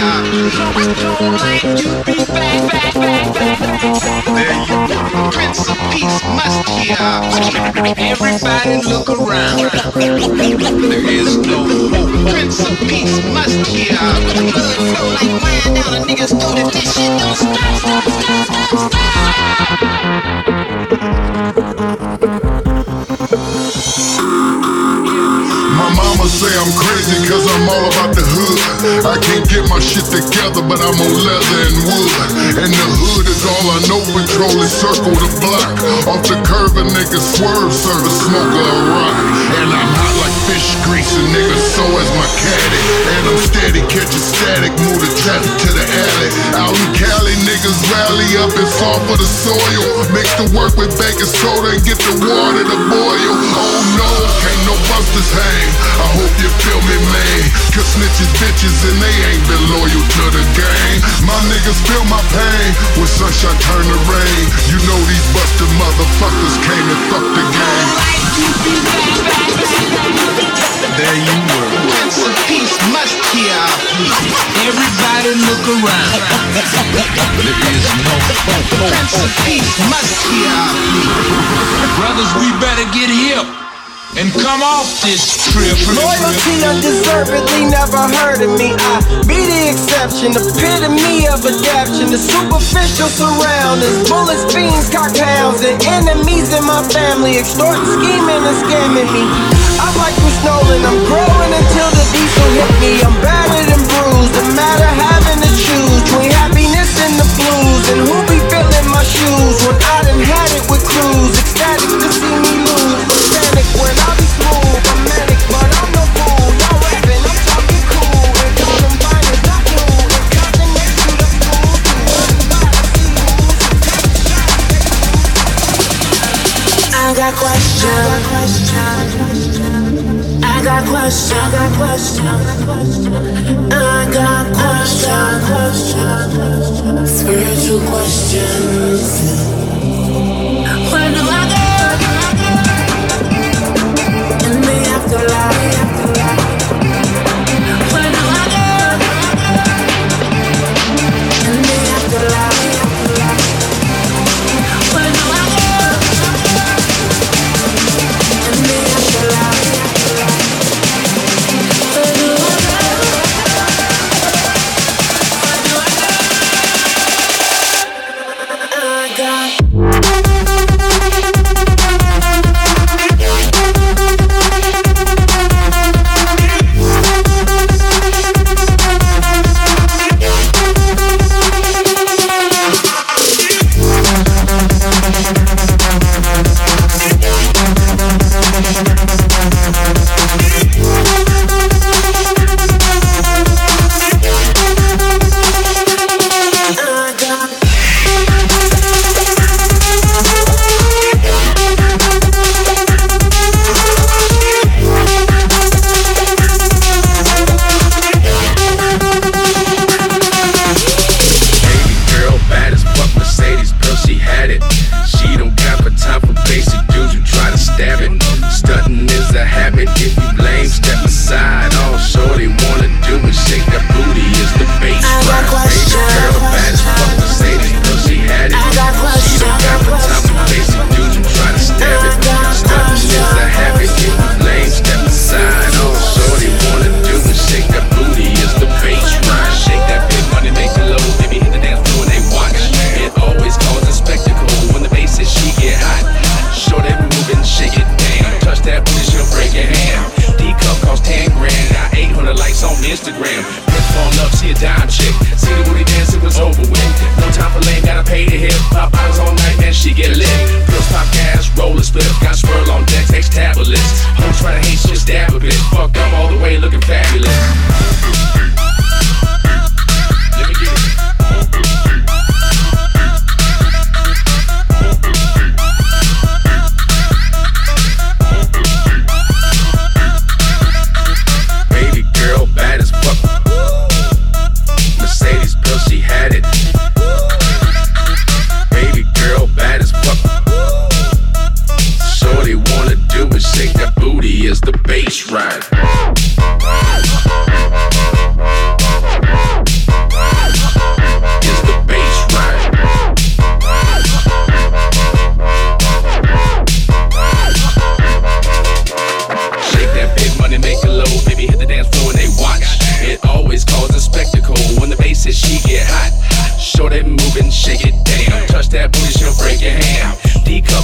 Don't like you be. Prince of Peace must hear. Everybody look around. There is no. Prince of Peace must hear. Blood flow like nigga's this shit don't stop, stop, stop, stop, stop. My mama say I'm crazy cause I'm all about the hood. I can't get my shit together, but I'm on leather and wood. And the hood is all I know, patrolling circle the block. Off the curb, a nigga swerve, serve a smoker a rock. And I'm hot like fish grease, and nigga, so is my caddy. And I'm steady, catching static, move the traffic to the alley. Out in Cali, niggas rally up and fall for the soil. Mix the work with baking soda and get the water to boil. Oh no, can't no busters hang. I hope you feel me, man. Cause snitches bitches and they ain't been loyal to the game. My niggas feel my pain when sunshine turn to rain. You know these busted motherfuckers came and fucked the game. There you were. Prince of Peace must hear. Everybody look around. There is no hope. Prince of Peace must hear. Brothers, we better get hip and come off this trip. Loyalty undeservedly never heard of me. I be the exception, epitome of adaption. The superficial surroundings, bullets, beans, cocktails, and enemies in my family extorting, scheming, and scamming me. I'm like Chris Nolan, I'm growing until the diesel hit me. I'm battered and bruised, no matter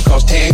cost 10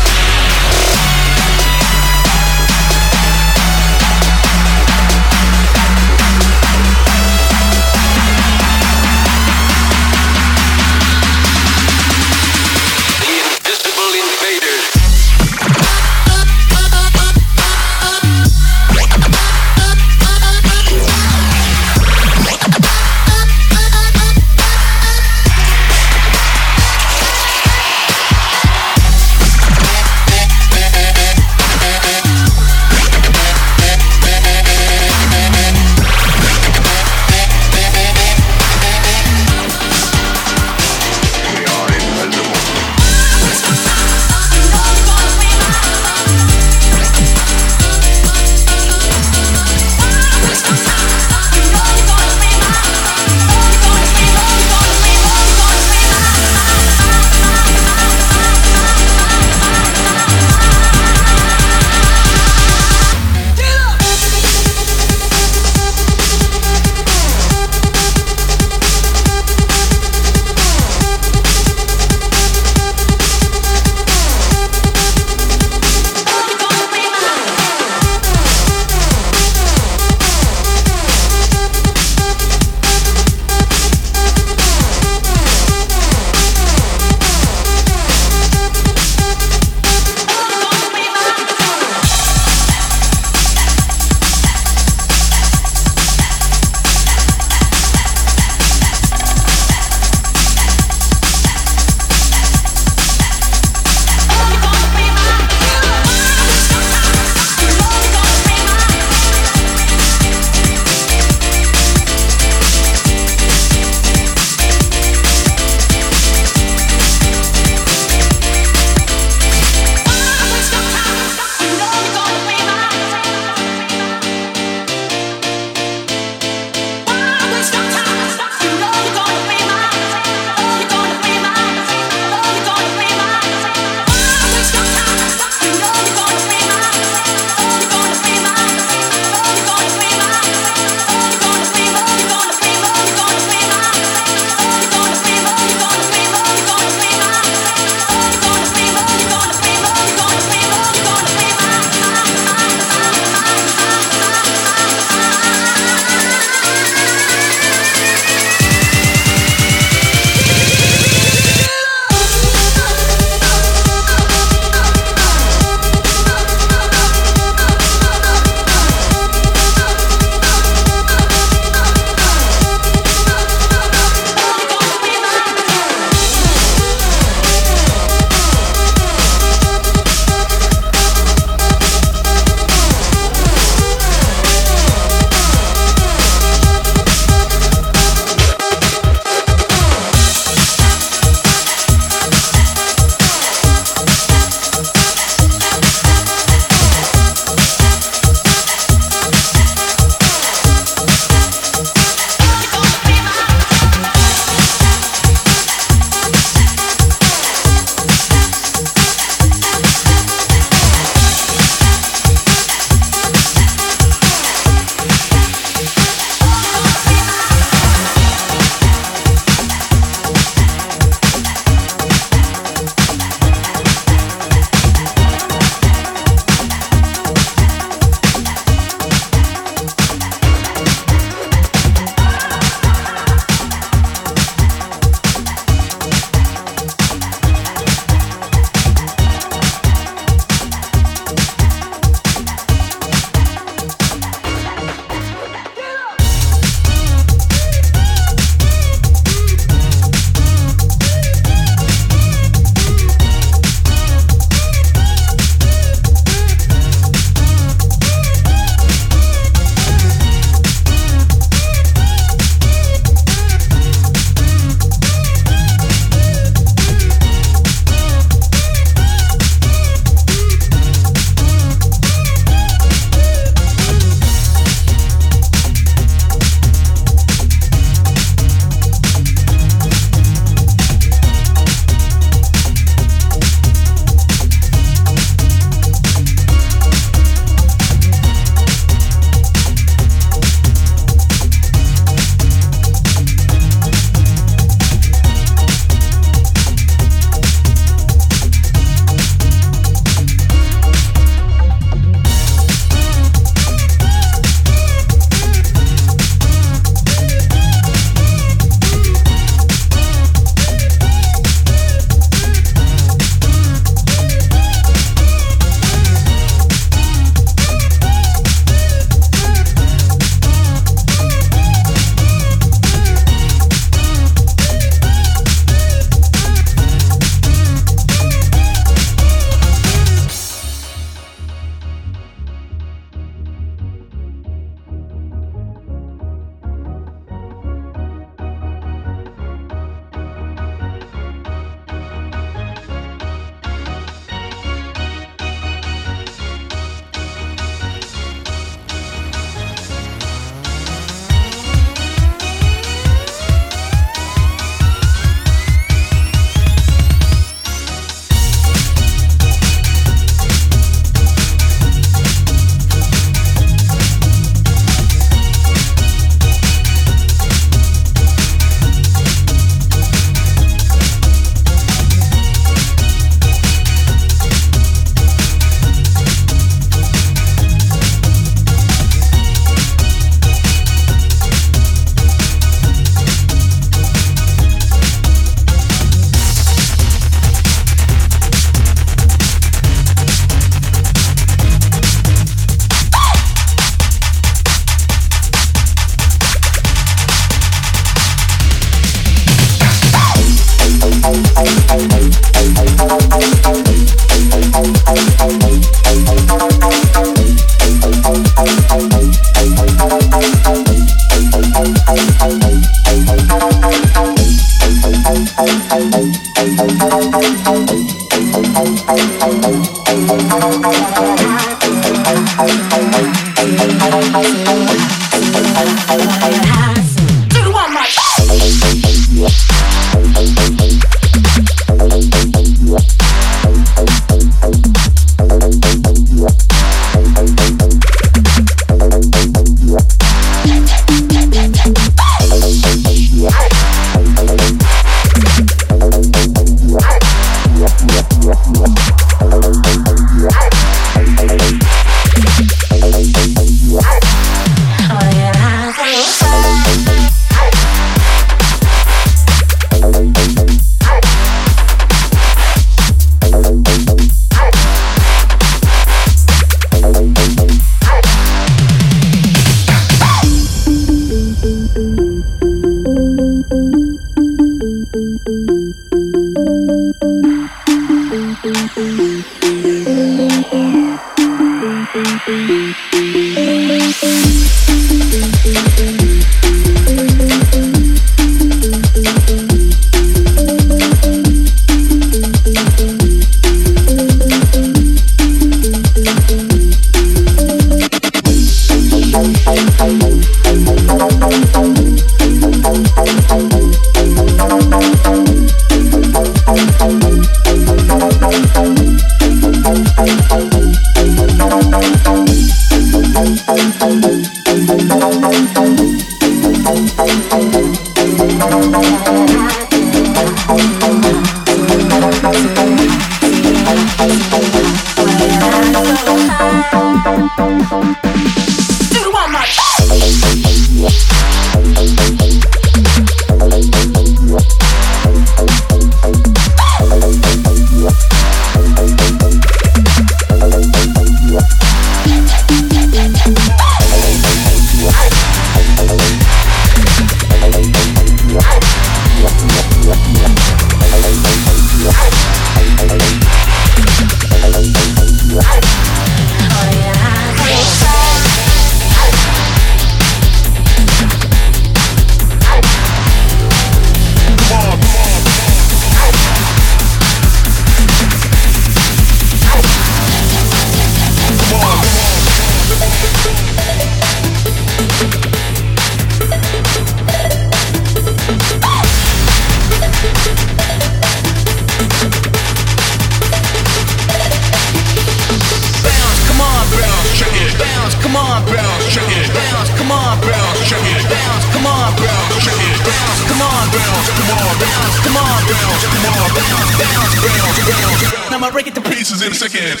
Now I'll break it to pieces in a second.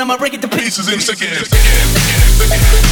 I'ma break it to pieces in seconds.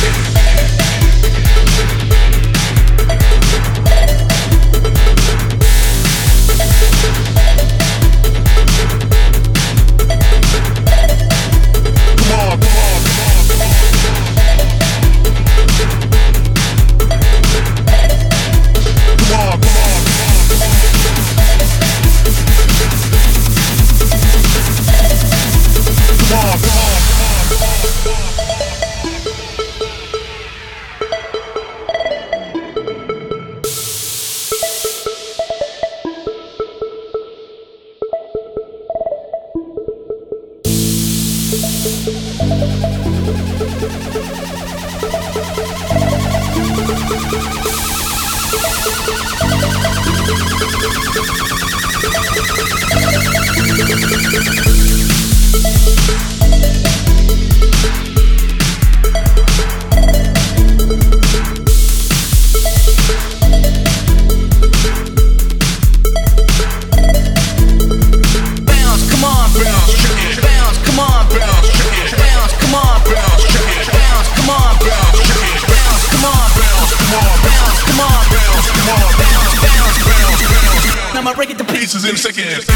I'ma break it to pieces in seconds.